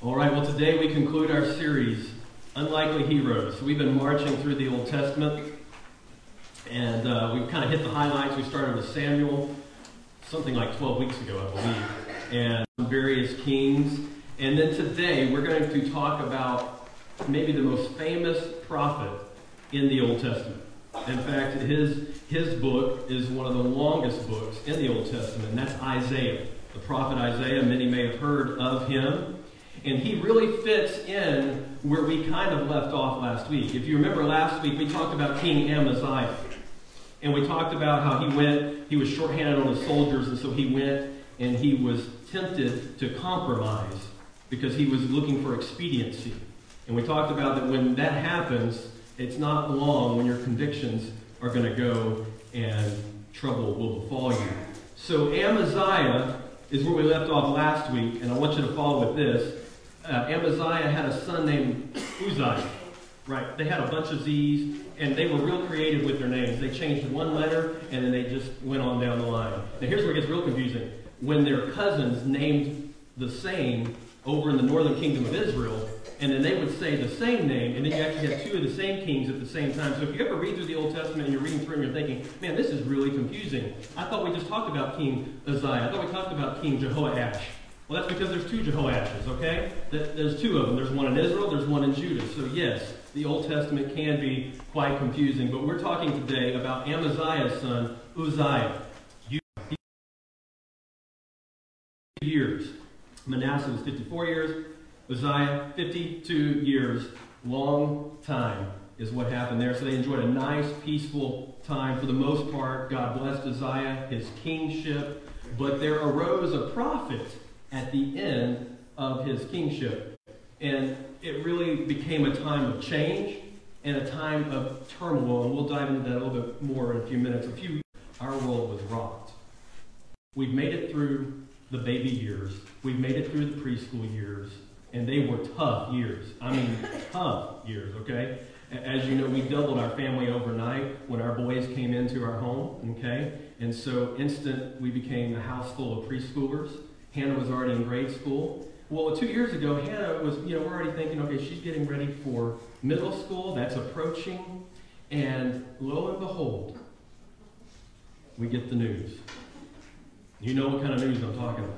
All right, well, today we conclude our series, Unlikely Heroes. We've been marching through the Old Testament, and uh, we've kind of hit the highlights. We started with Samuel, something like 12 weeks ago, I believe, and various kings. And then today we're going to talk about maybe the most famous prophet in the Old Testament. In fact, his, his book is one of the longest books in the Old Testament, and that's Isaiah. The prophet Isaiah, many may have heard of him. And he really fits in where we kind of left off last week. If you remember last week, we talked about King Amaziah. And we talked about how he went, he was shorthanded on his soldiers, and so he went and he was tempted to compromise because he was looking for expediency. And we talked about that when that happens, it's not long when your convictions are going to go and trouble will befall you. So Amaziah is where we left off last week, and I want you to follow with this uh, Amaziah had a son named Uzziah. Right? They had a bunch of Z's, and they were real creative with their names. They changed one letter, and then they just went on down the line. Now, here's where it gets real confusing. When their cousins named the same over in the northern kingdom of Israel, and then they would say the same name, and then you actually have two of the same kings at the same time. So if you ever read through the Old Testament and you're reading through and you're thinking, man, this is really confusing. I thought we just talked about King Uzziah. I thought we talked about King Jehoash. Well, that's because there's two Jehoashes, okay? There's two of them. There's one in Israel, there's one in Judah. So, yes, the Old Testament can be quite confusing. But we're talking today about Amaziah's son, Uzziah. Years. Manasseh was 54 years. Uzziah, 52 years. Long time is what happened there. So they enjoyed a nice, peaceful time. For the most part, God blessed Uzziah, his kingship. But there arose a prophet at the end of his kingship. And it really became a time of change and a time of turmoil. And we'll dive into that a little bit more in a few minutes. A few, our world was rocked. We've made it through the baby years. We've made it through the preschool years. And they were tough years. I mean, tough years, okay? As you know, we doubled our family overnight when our boys came into our home, okay? And so instant, we became a house full of preschoolers. Hannah was already in grade school. Well, two years ago, Hannah was, you know, we're already thinking, okay, she's getting ready for middle school. That's approaching. And lo and behold, we get the news. You know what kind of news I'm talking about.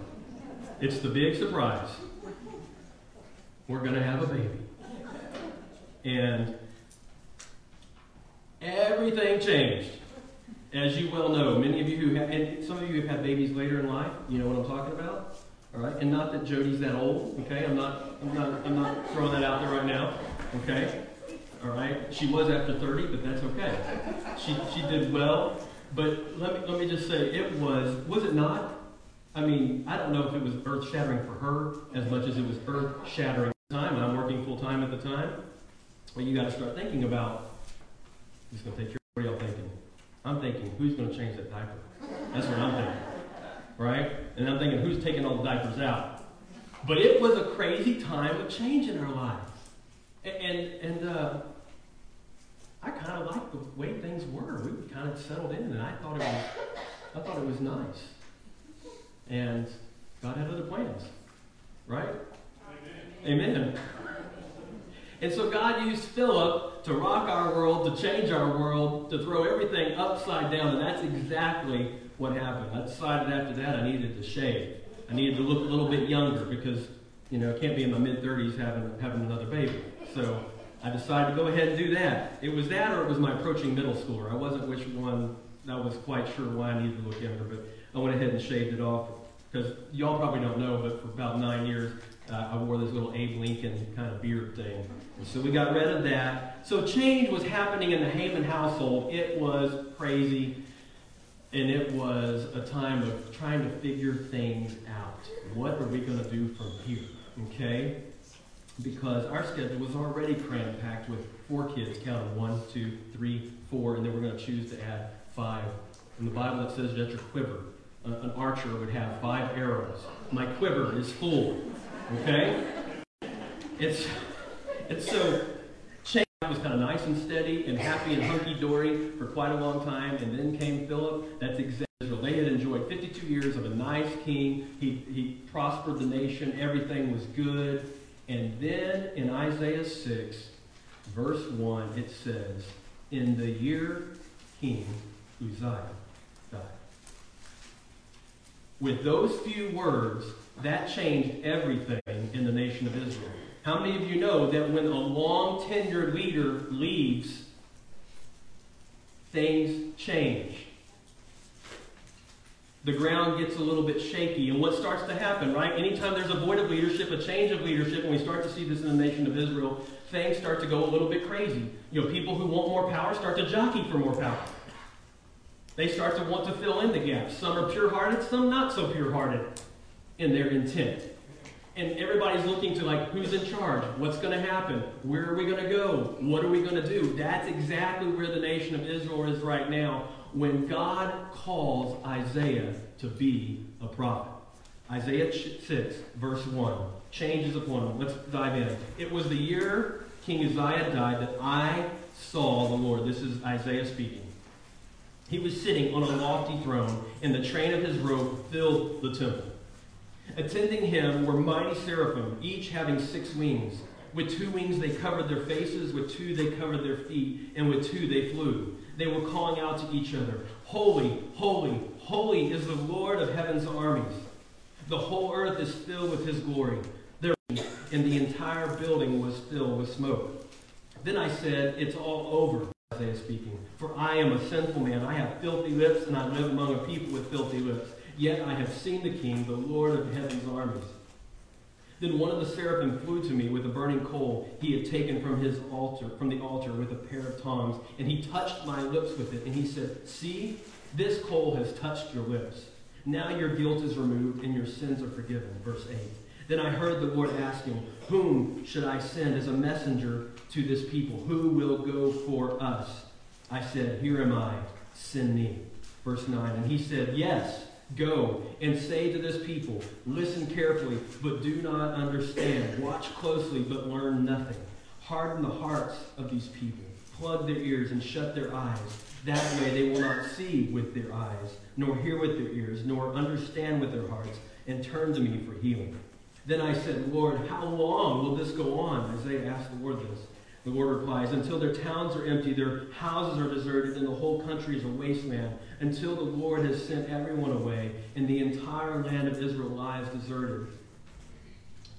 It's the big surprise. We're going to have a baby. And everything changed. As you well know, many of you who have, and some of you have had babies later in life, you know what I'm talking about. All right, and not that Jody's that old. Okay, I'm not, I'm not, I'm not throwing that out there right now. Okay, all right. She was after 30, but that's okay. She she did well. But let me let me just say, it was was it not? I mean, I don't know if it was earth shattering for her as much as it was earth shattering time. I'm working full time at the time. Well, you got to start thinking about who's going to take care. What are y'all thinking? I'm thinking, who's going to change that diaper? That's what I'm thinking. Right? And I'm thinking, who's taking all the diapers out? But it was a crazy time of change in our lives. And, and uh, I kind of liked the way things were. We kind of settled in, and I thought it was, I thought it was nice. And God had other plans. Right? Amen. Amen. And so God used Philip to rock our world, to change our world, to throw everything upside down. And that's exactly what happened. I decided after that I needed to shave. I needed to look a little bit younger because, you know, I can't be in my mid 30s having, having another baby. So I decided to go ahead and do that. It was that or it was my approaching middle schooler. I wasn't which one, I was quite sure why I needed to look younger, but I went ahead and shaved it off. Because y'all probably don't know, but for about nine years, uh, I wore this little Abe Lincoln kind of beard thing. So we got rid of that. So change was happening in the Haman household. It was crazy. And it was a time of trying to figure things out. What are we going to do from here? Okay? Because our schedule was already cram packed with four kids. Count one, two, three, four, and then we're going to choose to add five. In the Bible, it says that your quiver. Uh, an archer would have five arrows. My quiver is full. Okay? It's it's so change was kind of nice and steady and happy and hunky dory for quite a long time, and then came Philip. That's exactly. They had enjoyed 52 years of a nice king. He he prospered the nation. Everything was good, And then in Isaiah 6, verse 1, it says, In the year King Uzziah. With those few words, that changed everything in the nation of Israel. How many of you know that when a long tenured leader leaves, things change? The ground gets a little bit shaky. And what starts to happen, right? Anytime there's a void of leadership, a change of leadership, and we start to see this in the nation of Israel, things start to go a little bit crazy. You know, people who want more power start to jockey for more power. They start to want to fill in the gaps. Some are pure hearted, some not so pure hearted in their intent. And everybody's looking to, like, who's in charge? What's going to happen? Where are we going to go? What are we going to do? That's exactly where the nation of Israel is right now when God calls Isaiah to be a prophet. Isaiah 6, verse 1, changes upon him. Let's dive in. It was the year King Uzziah died that I saw the Lord. This is Isaiah speaking. He was sitting on a lofty throne, and the train of his robe filled the temple. Attending him were mighty seraphim, each having six wings. With two wings they covered their faces, with two they covered their feet, and with two they flew. They were calling out to each other, Holy, holy, holy is the Lord of heaven's armies. The whole earth is filled with his glory. There, and the entire building was filled with smoke. Then I said, It's all over, Isaiah speaking. For I am a sinful man. I have filthy lips, and I live among a people with filthy lips. Yet I have seen the King, the Lord of heaven's armies. Then one of the seraphim flew to me with a burning coal he had taken from his altar, from the altar with a pair of tongs, and he touched my lips with it, and he said, See, this coal has touched your lips. Now your guilt is removed and your sins are forgiven. Verse 8. Then I heard the Lord asking, Whom should I send as a messenger to this people? Who will go for us? I said, Here am I, send me. Verse 9. And he said, Yes Go and say to this people, listen carefully, but do not understand. Watch closely, but learn nothing. Harden the hearts of these people. Plug their ears and shut their eyes. That way they will not see with their eyes, nor hear with their ears, nor understand with their hearts, and turn to me for healing. Then I said, Lord, how long will this go on? Isaiah asked the Lord this. The Lord replies, Until their towns are empty, their houses are deserted, and the whole country is a wasteland, until the Lord has sent everyone away, and the entire land of Israel lies deserted.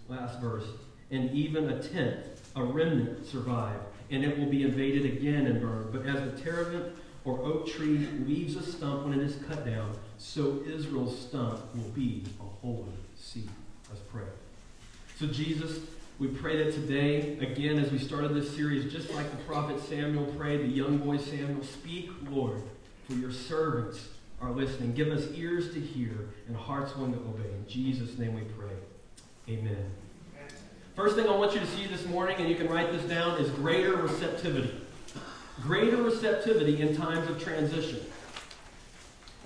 Last verse. And even a tenth, a remnant, survive, and it will be invaded again and burned. But as the terebinth or oak tree leaves a stump when it is cut down, so Israel's stump will be a holy seed. Let's pray. So, Jesus, we pray that today, again, as we started this series, just like the prophet Samuel prayed, the young boy Samuel, speak, Lord, for your servants are listening. Give us ears to hear and hearts willing to obey. In Jesus' name we pray. Amen. First thing I want you to see this morning, and you can write this down, is greater receptivity. Greater receptivity in times of transition.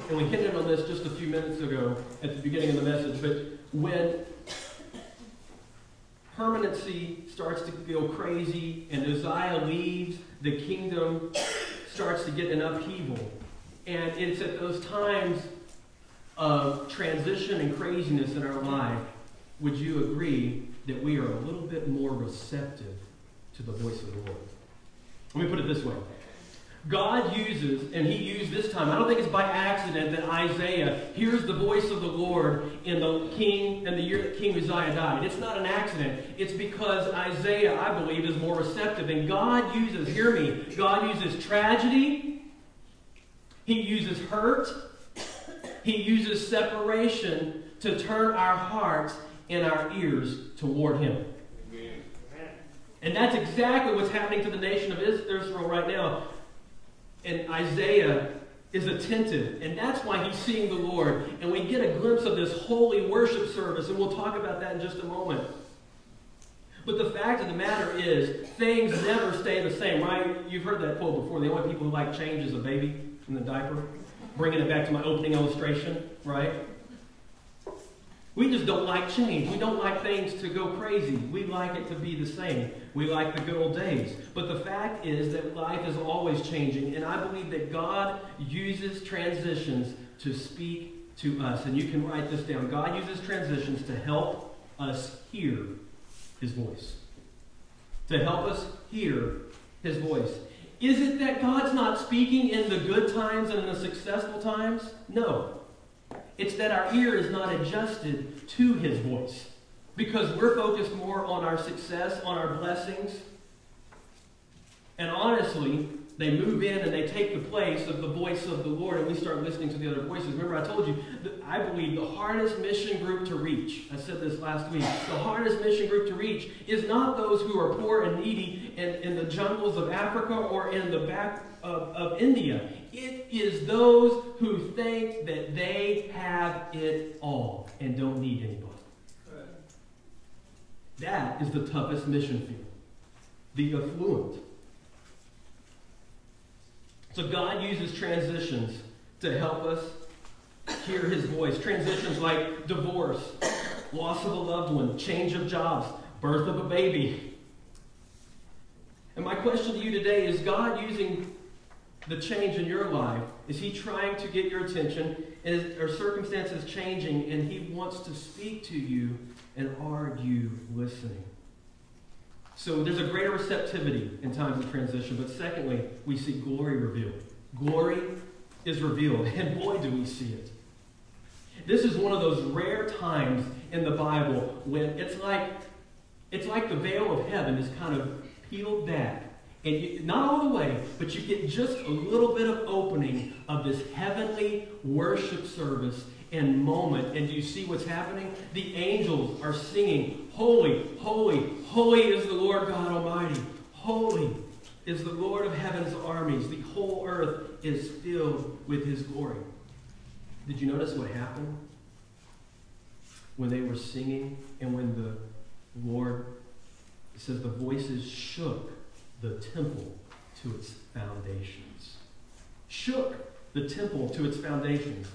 And we hinted on this just a few minutes ago at the beginning of the message, but when permanency starts to go crazy and Uzziah leaves, the kingdom starts to get an upheaval. And it's at those times of transition and craziness in our life, would you agree that we are a little bit more receptive to the voice of the Lord? Let me put it this way God uses, and he used this time, I don't think it's by accident that Isaiah hears the voice of the Lord in the king and the year that King Uzziah died. It's not an accident. It's because Isaiah, I believe, is more receptive. And God uses, hear me, God uses tragedy, He uses hurt, He uses separation to turn our hearts and our ears toward Him. And that's exactly what's happening to the nation of Israel right now and Isaiah is attentive, and that's why he's seeing the Lord. And we get a glimpse of this holy worship service, and we'll talk about that in just a moment. But the fact of the matter is, things never stay the same, right? You've heard that quote before. The only people who like change is a baby in the diaper. Bringing it back to my opening illustration, right? We just don't like change. We don't like things to go crazy. We like it to be the same. We like the good old days. But the fact is that life is always changing. And I believe that God uses transitions to speak to us. And you can write this down. God uses transitions to help us hear his voice. To help us hear his voice. Is it that God's not speaking in the good times and the successful times? No. It's that our ear is not adjusted to his voice because we're focused more on our success, on our blessings. And honestly, they move in and they take the place of the voice of the Lord, and we start listening to the other voices. Remember, I told you, I believe the hardest mission group to reach, I said this last week, the hardest mission group to reach is not those who are poor and needy in, in the jungles of Africa or in the back of, of India. It is those who think that they have it all and don't need anybody. That is the toughest mission field. The affluent so God uses transitions to help us hear his voice. Transitions like divorce, loss of a loved one, change of jobs, birth of a baby. And my question to you today is God using the change in your life? Is he trying to get your attention? Is, are circumstances changing and he wants to speak to you? And are you listening? So there's a greater receptivity in times of transition. But secondly, we see glory revealed. Glory is revealed, and boy, do we see it. This is one of those rare times in the Bible when it's like it's like the veil of heaven is kind of peeled back. And you, not all the way, but you get just a little bit of opening of this heavenly worship service and moment. And do you see what's happening? The angels are singing, Holy, holy, holy is the Lord God Almighty. Holy is the Lord of heaven's armies. The whole earth is filled with his glory. Did you notice what happened when they were singing and when the Lord, says the voices shook the temple to its foundations? Shook the temple to its foundations.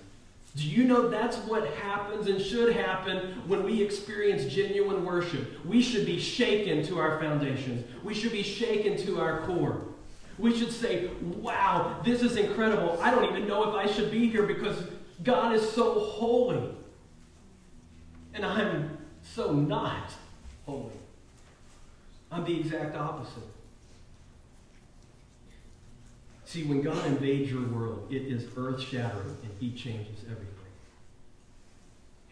Do you know that's what happens and should happen when we experience genuine worship? We should be shaken to our foundations. We should be shaken to our core. We should say, wow, this is incredible. I don't even know if I should be here because God is so holy. And I'm so not holy. I'm the exact opposite. See, when God invades your world, it is earth shattering and He changes everything.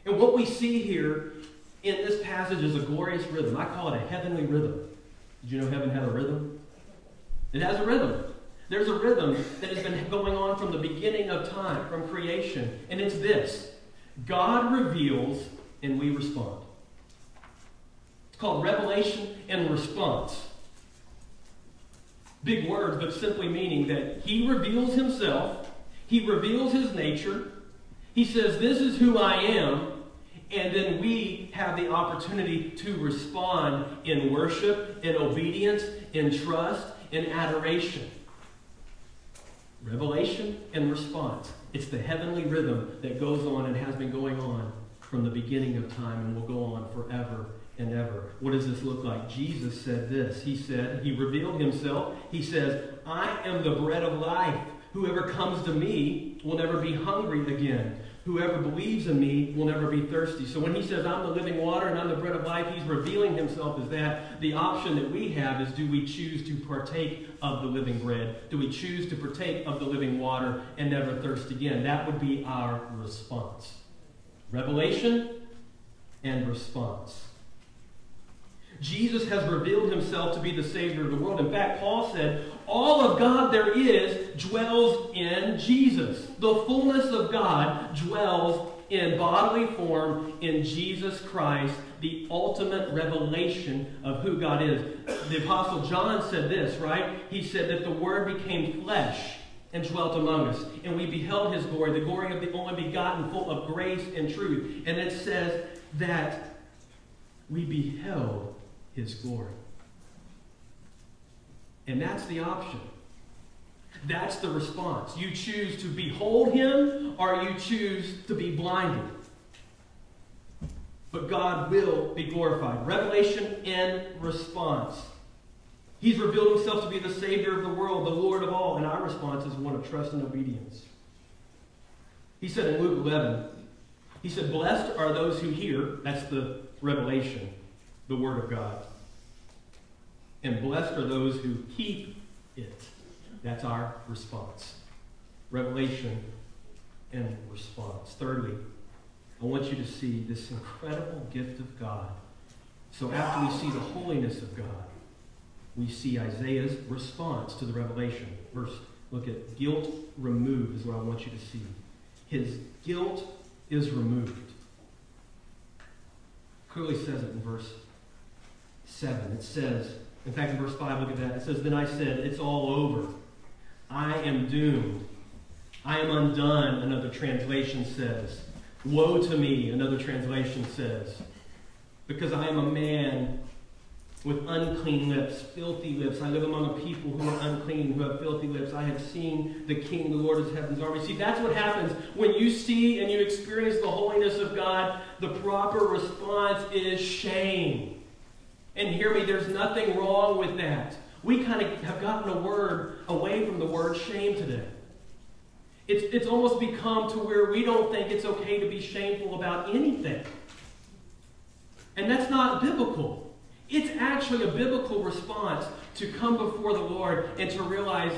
And what we see here in this passage is a glorious rhythm. I call it a heavenly rhythm. Did you know heaven had a rhythm? It has a rhythm. There's a rhythm that has been going on from the beginning of time, from creation. And it's this God reveals and we respond. It's called revelation and response. Big words, but simply meaning that he reveals himself, he reveals his nature, he says, This is who I am, and then we have the opportunity to respond in worship, in obedience, in trust, in adoration. Revelation and response. It's the heavenly rhythm that goes on and has been going on from the beginning of time and will go on forever and ever. What does this look like? Jesus said this. He said, He revealed Himself. He says, I am the bread of life. Whoever comes to me will never be hungry again. Whoever believes in me will never be thirsty. So when he says, I'm the living water and I'm the bread of life, he's revealing himself as that. The option that we have is do we choose to partake of the living bread? Do we choose to partake of the living water and never thirst again? That would be our response. Revelation and response. Jesus has revealed himself to be the Savior of the world. In fact, Paul said, All of God there is dwells in Jesus. The fullness of God dwells in bodily form in Jesus Christ, the ultimate revelation of who God is. The Apostle John said this, right? He said that the Word became flesh and dwelt among us. And we beheld his glory, the glory of the only begotten, full of grace and truth. And it says that we beheld his glory. And that's the option. That's the response. You choose to behold him or you choose to be blinded. But God will be glorified. Revelation in response. He's revealed himself to be the Savior of the world, the Lord of all, and our response is one of trust and obedience. He said in Luke 11, he said, Blessed are those who hear, that's the revelation, the Word of God. And blessed are those who keep it. That's our response. Revelation and response. Thirdly, I want you to see this incredible gift of God. So after we see the holiness of God, we see Isaiah's response to the revelation. Verse, look at guilt removed is what I want you to see. His guilt is removed. Clearly says it in verse 7. It says, in fact, in verse 5, look at that. It says, Then I said, It's all over. I am doomed. I am undone, another translation says. Woe to me, another translation says. Because I am a man with unclean lips, filthy lips. I live among a people who are unclean, who have filthy lips. I have seen the King, the Lord of heaven's army. See, that's what happens when you see and you experience the holiness of God. The proper response is shame. And hear me, there's nothing wrong with that. We kind of have gotten a word away from the word shame today. It's, it's almost become to where we don't think it's okay to be shameful about anything. And that's not biblical. It's actually a biblical response to come before the Lord and to realize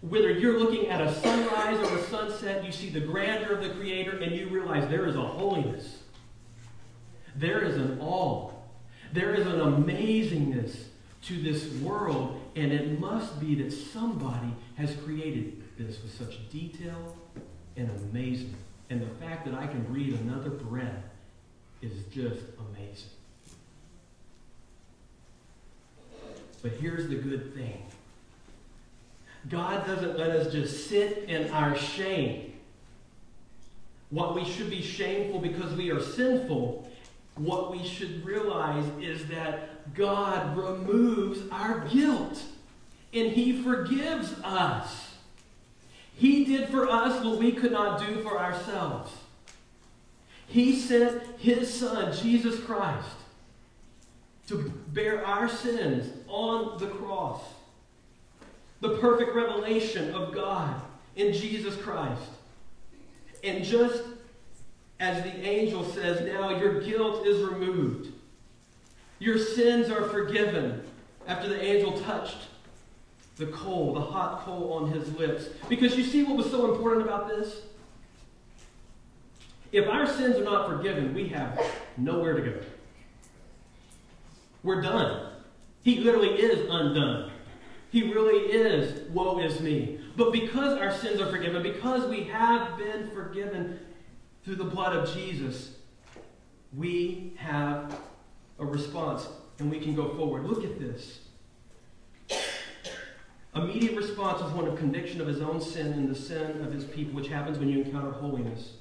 whether you're looking at a sunrise or a sunset, you see the grandeur of the Creator and you realize there is a holiness. There is an awe. There is an amazingness to this world, and it must be that somebody has created this with such detail and amazement. And the fact that I can breathe another breath is just amazing. But here's the good thing God doesn't let us just sit in our shame. What we should be shameful because we are sinful, what we should realize is that God removes our guilt and He forgives us. He did for us what we could not do for ourselves. He sent His Son, Jesus Christ, to bear our sins on the cross. The perfect revelation of God in Jesus Christ. And just as the angel says, now your guilt is removed. Your sins are forgiven after the angel touched the coal, the hot coal on his lips. Because you see what was so important about this? If our sins are not forgiven, we have nowhere to go. We're done. He literally is undone. He really is, woe is me. But because our sins are forgiven, because we have been forgiven through the blood of Jesus, we have a response and we can go forward. Look at this. Immediate response is one of conviction of his own sin and the sin of his people, which happens when you encounter holiness.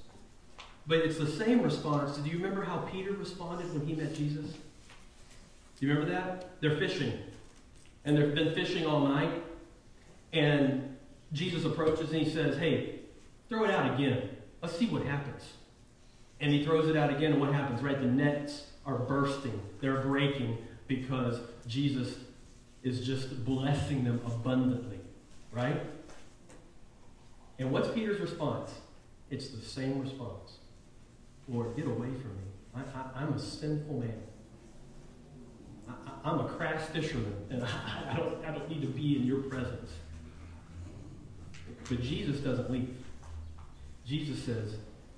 But it's the same response. Do you remember how Peter responded when he met Jesus? Do you remember that? They're fishing. And they've been fishing all night. And Jesus approaches and he says, Hey, throw it out again. Let's see what happens. And he throws it out again, and what happens, right? The nets are bursting, they're breaking because Jesus is just blessing them abundantly, right? And what's Peter's response? It's the same response. Lord, get away from me. I, am a sinful man. I, am a crass fisherman, and I, I, don't, I don't need to be in your presence. But Jesus doesn't leave. Jesus says,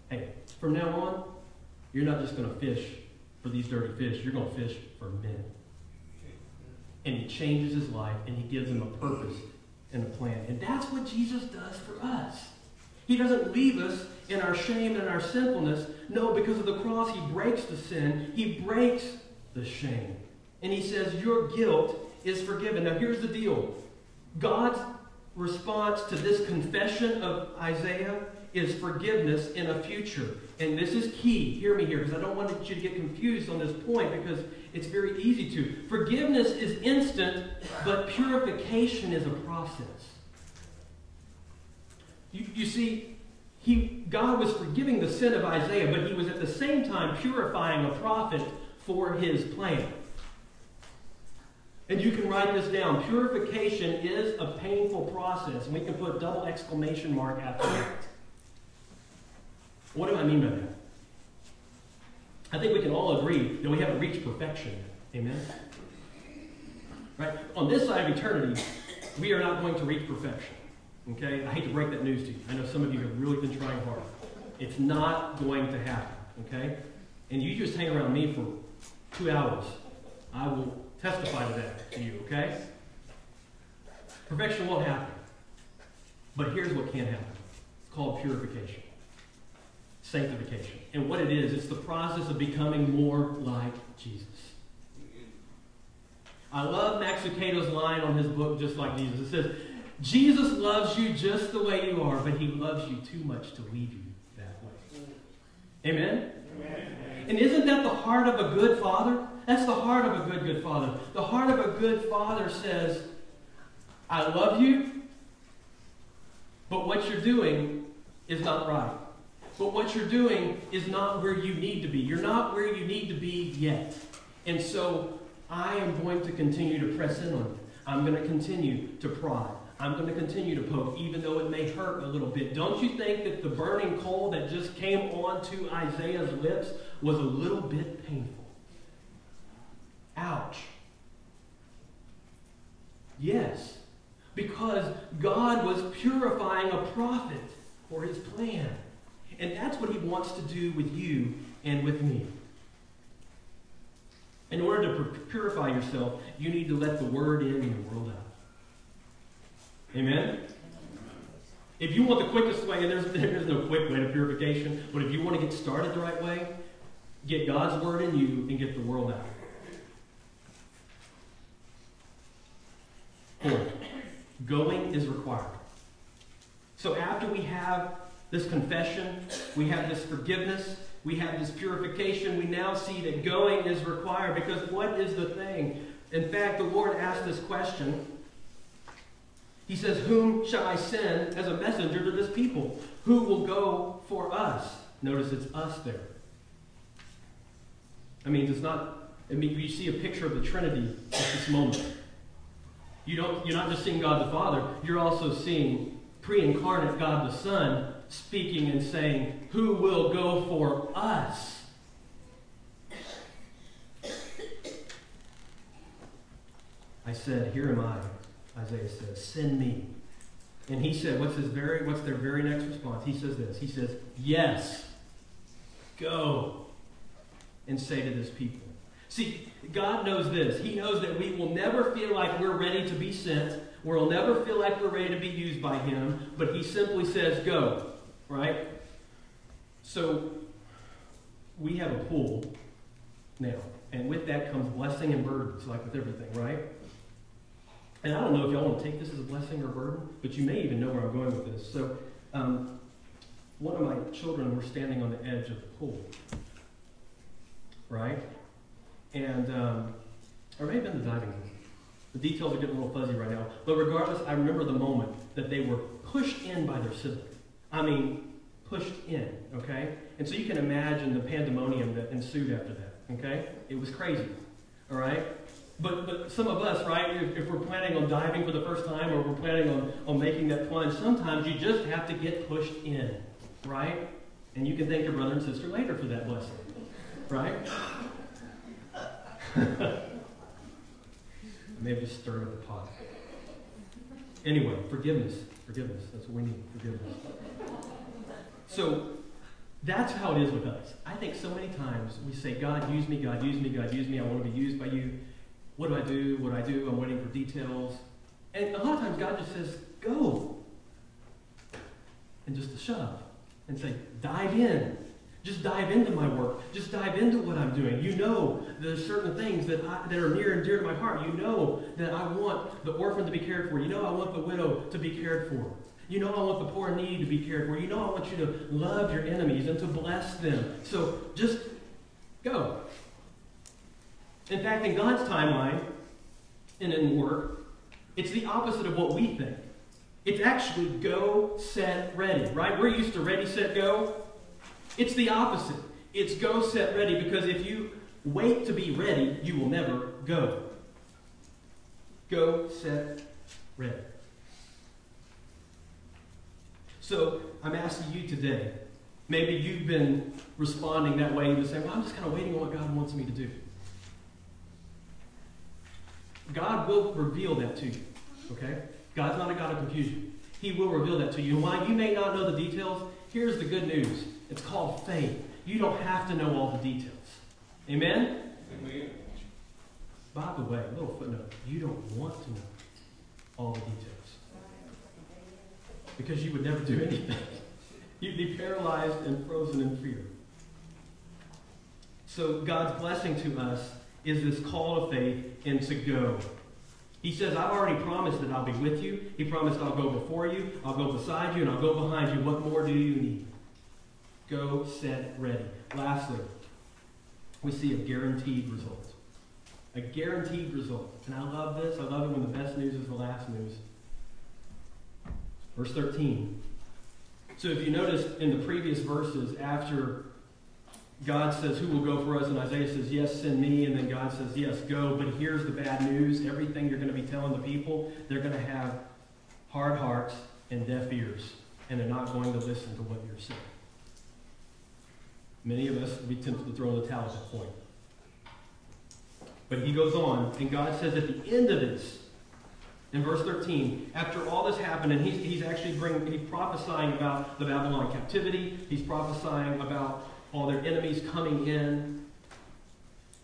hey, from now on, you're not just going to fish for these dirty fish, you're going to fish for men and he changes his life and he gives him a purpose and a plan. And that's what Jesus does for us. He doesn't leave us in our shame and our sinfulness. No, because of the cross, he breaks the sin, he breaks the shame. And he says, Your guilt is forgiven. Now, here's the deal God's response to this confession of Isaiah is forgiveness in a future. And this is key. Hear me here, because I don't want you to get confused on this point, because it's very easy to. Forgiveness is instant, but purification is a process. You, you see, he, God was forgiving the sin of Isaiah, but he was at the same time purifying a prophet for his plan. And you can write this down. Purification is a painful process, and we can put double exclamation mark after that. What do I mean by that? I think we can all agree that we haven't reached perfection Amen? Right? On this side of eternity, we are not going to reach perfection. Okay? I hate to break that news to you. I know some of you have really been trying hard. It's not going to happen. Okay? And you just hang around me for two hours. I will testify to that to you. Okay? Perfection won't happen. But here's what can happen it's called purification, sanctification. And what it is, it's the process of becoming more like Jesus. I love Max Lucado's line on his book, Just Like Jesus. It says, Jesus loves you just the way you are, but he loves you too much to leave you that way. Amen? Amen? And isn't that the heart of a good father? That's the heart of a good, good father. The heart of a good father says, I love you, but what you're doing is not right. But what you're doing is not where you need to be. You're not where you need to be yet. And so I am going to continue to press in on you. I'm going to continue to prod. I'm going to continue to poke, even though it may hurt a little bit. Don't you think that the burning coal that just came onto Isaiah's lips was a little bit painful? Ouch. Yes, because God was purifying a prophet for his plan. And that's what he wants to do with you and with me. In order to purify yourself, you need to let the word in and the world out. Amen? If you want the quickest way, and there's, there's no quick way to purification, but if you want to get started the right way, get God's word in you and get the world out. Fourth, going is required. So after we have this confession, we have this forgiveness, we have this purification, we now see that going is required because what is the thing? In fact, the Lord asked this question he says, Whom shall I send as a messenger to this people? Who will go for us? Notice it's us there. I mean, it's not, I mean, you see a picture of the Trinity at this moment. You don't, you're not just seeing God the Father, you're also seeing pre incarnate God the Son speaking and saying, Who will go for us? I said, Here am I. Isaiah says, Send me. And he said, what's his very what's their very next response? He says this. He says, Yes, go and say to this people. See, God knows this. He knows that we will never feel like we're ready to be sent. We'll never feel like we're ready to be used by Him. But He simply says, Go. Right? So, we have a pool now. And with that comes blessing and burdens, like with everything, right? And I don't know if y'all want to take this as a blessing or burden, but you may even know where I'm going with this. So, um, one of my children were standing on the edge of the pool, right? And, um, or maybe in the diving pool. The details are getting a little fuzzy right now. But regardless, I remember the moment that they were pushed in by their sibling. I mean, pushed in, okay? And so you can imagine the pandemonium that ensued after that, okay? It was crazy, all right? But, but some of us, right, if, if, we're planning on diving for the first time or we're planning on, on making that plunge, sometimes you just have to get pushed in, right? And you can thank your brother and sister later for that blessing, right? I may have just stirred up the pot. Anyway, forgiveness. Forgiveness. That's what we need. Forgiveness. So that's how it is with us. I think so many times we say, God, use me, God, use me, God, use me. I want to be used by you. What do I do? What do I do? I'm waiting for details. And a lot of times God just says, go. And just to shove and say, dive in. Just dive into my work. Just dive into what I'm doing. You know there's certain things that, I, that are near and dear to my heart. You know that I want the orphan to be cared for. You know I want the widow to be cared for. You know I want the poor and needy to be cared for. You know I want you to love your enemies and to bless them. So just go. In fact, in God's timeline and in work, it's the opposite of what we think. It's actually go, set, ready, right? We're used to ready, set, go. It's the opposite. It's go, set, ready, because if you wait to be ready, you will never go. Go, set, ready. So I'm asking you today, maybe you've been responding that way You've been saying, well, I'm just kind of waiting on what God wants me to do. God will reveal that to you. Okay? God's not a God of confusion. He will reveal that to you. And while you may not know the details, here's the good news. It's called faith. You don't have to know all the details. Amen? Amen. By the way, a little footnote. You don't want to know all the details. Because you would never do anything. You'd be paralyzed and frozen in fear. So God's blessing to us is this call of faith and to go. He says, I've already promised that I'll be with you. He promised I'll go before you, I'll go beside you, and I'll go behind you. What more do you need? Go, set, ready. Lastly, we see a guaranteed result. A guaranteed result. And I love this. I love it when the best news is the last news. Verse 13. So if you notice in the previous verses, after God says, Who will go for us? And Isaiah says, Yes, send me. And then God says, Yes, go. But here's the bad news everything you're going to be telling the people, they're going to have hard hearts and deaf ears, and they're not going to listen to what you're saying. Many of us would be tempted to throw in the towel at that point. But he goes on, and God says at the end of this, in verse 13, after all this happened, and he's, he's actually bringing, he's prophesying about the Babylon captivity, he's prophesying about all their enemies coming in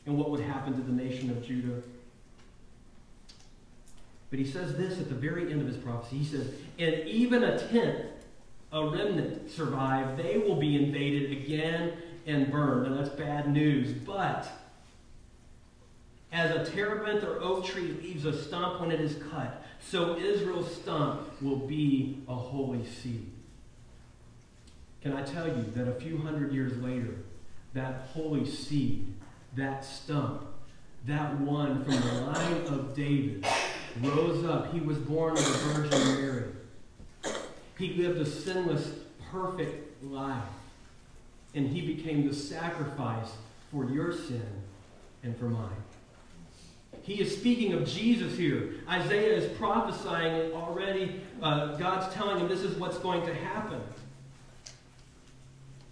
and what would happen to the nation of Judah. But he says this at the very end of his prophecy. He says, And even a tenth, a remnant, survive. They will be invaded again and burned. And that's bad news. But as a terebinth or oak tree leaves a stump when it is cut, so Israel's stump will be a holy seed. Can I tell you that a few hundred years later, that holy seed, that stump, that one from the line of David rose up. He was born of the Virgin Mary. He lived a sinless, perfect life. And he became the sacrifice for your sin and for mine. He is speaking of Jesus here. Isaiah is prophesying already. Uh, God's telling him this is what's going to happen.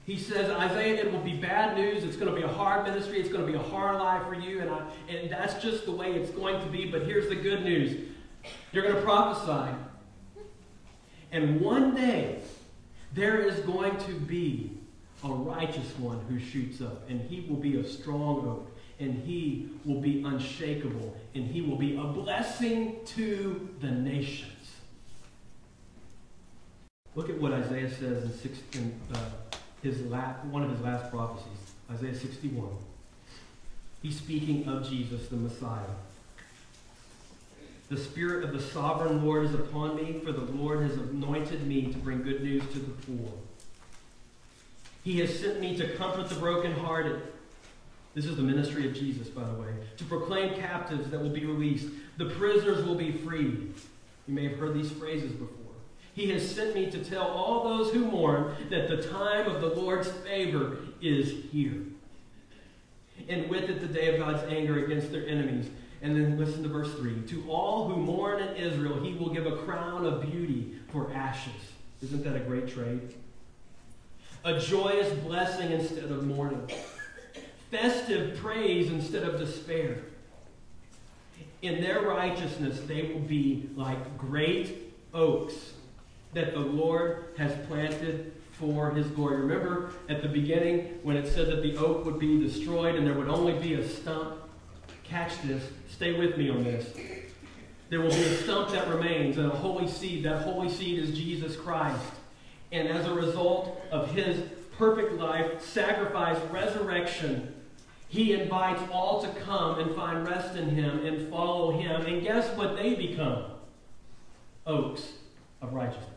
He says, Isaiah, it will be bad news. It's going to be a hard ministry. It's going to be a hard life for you. And, I, and that's just the way it's going to be. But here's the good news you're going to prophesy. And one day, there is going to be a righteous one who shoots up. And he will be a strong oak. And he will be unshakable. And he will be a blessing to the nations. Look at what Isaiah says in 16. Uh, his last, one of his last prophecies, Isaiah 61. He's speaking of Jesus, the Messiah. The Spirit of the sovereign Lord is upon me, for the Lord has anointed me to bring good news to the poor. He has sent me to comfort the brokenhearted. This is the ministry of Jesus, by the way. To proclaim captives that will be released. The prisoners will be freed. You may have heard these phrases before. He has sent me to tell all those who mourn that the time of the Lord's favor is here. And with it, the day of God's anger against their enemies. And then listen to verse 3. To all who mourn in Israel, he will give a crown of beauty for ashes. Isn't that a great trade? A joyous blessing instead of mourning. Festive praise instead of despair. In their righteousness, they will be like great oaks that the Lord has planted for his glory. Remember at the beginning when it said that the oak would be destroyed and there would only be a stump? Catch this. Stay with me on this. There will be a stump that remains and a holy seed. That holy seed is Jesus Christ. And as a result of his perfect life, sacrifice, resurrection, he invites all to come and find rest in him and follow him. And guess what they become? Oaks of righteousness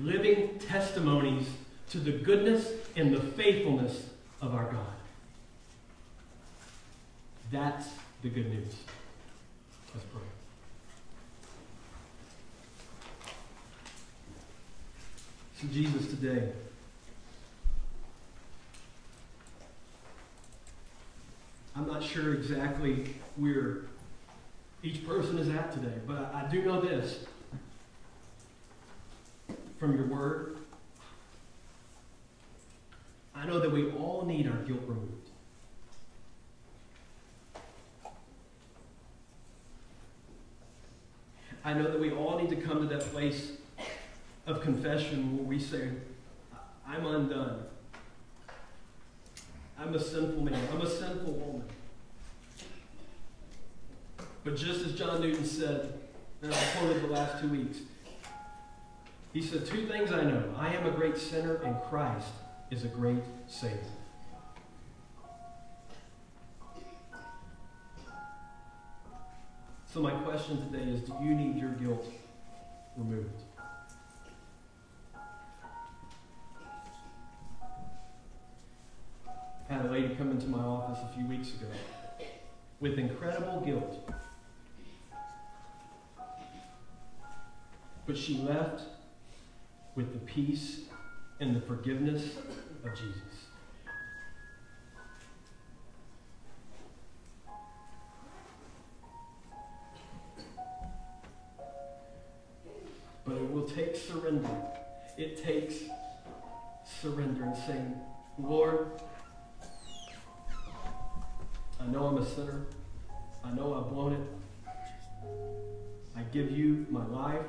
living testimonies to the goodness and the faithfulness of our God. That's the good news. Let's pray. to Jesus today. I'm not sure exactly where each person is at today, but I do know this from your word. I know that we all need our guilt removed. I know that we all need to come to that place of confession where we say, I'm undone. I'm a sinful man. I'm a sinful woman. But just as John Newton said, and I quoted the last two weeks, he said, Two things I know. I am a great sinner, and Christ is a great Savior. So, my question today is Do you need your guilt removed? Had a lady come into my office a few weeks ago with incredible guilt. But she left with the peace and the forgiveness of Jesus. But it will take surrender. It takes surrender and saying, Lord, I know I'm a sinner. I know I've blown it. I give you my life.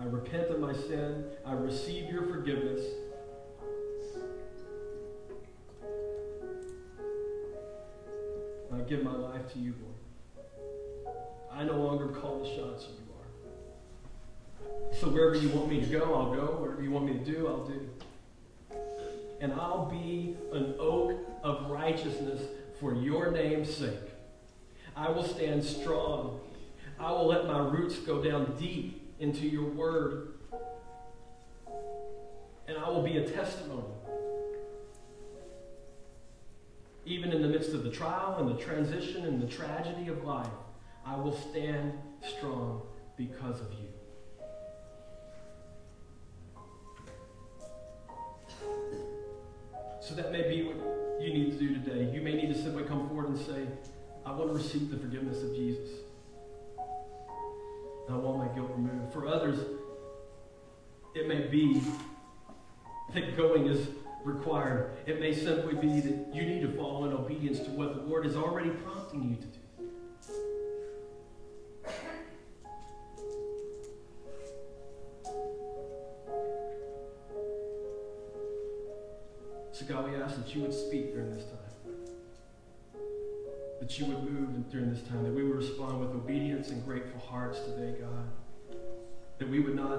I repent of my sin. I receive your forgiveness. I give my life to you, Lord. I no longer call the shots you are. So wherever you want me to go, I'll go. Whatever you want me to do, I'll do. And I'll be an oak of righteousness for your name's sake. I will stand strong. I will let my roots go down deep into your word. And I will be a testimony. Even in the midst of the trial and the transition and the tragedy of life, I will stand strong because of you. So that may be what you need to do today. You may need to simply come forward and say, I want to receive the forgiveness of Jesus. And I want my guilt removed. For others, it may be that going is required. It may simply be that you need to follow in obedience to what the Lord is already prompting you to do. Ask that you would speak during this time. That you would move during this time. That we would respond with obedience and grateful hearts today, God. That we would not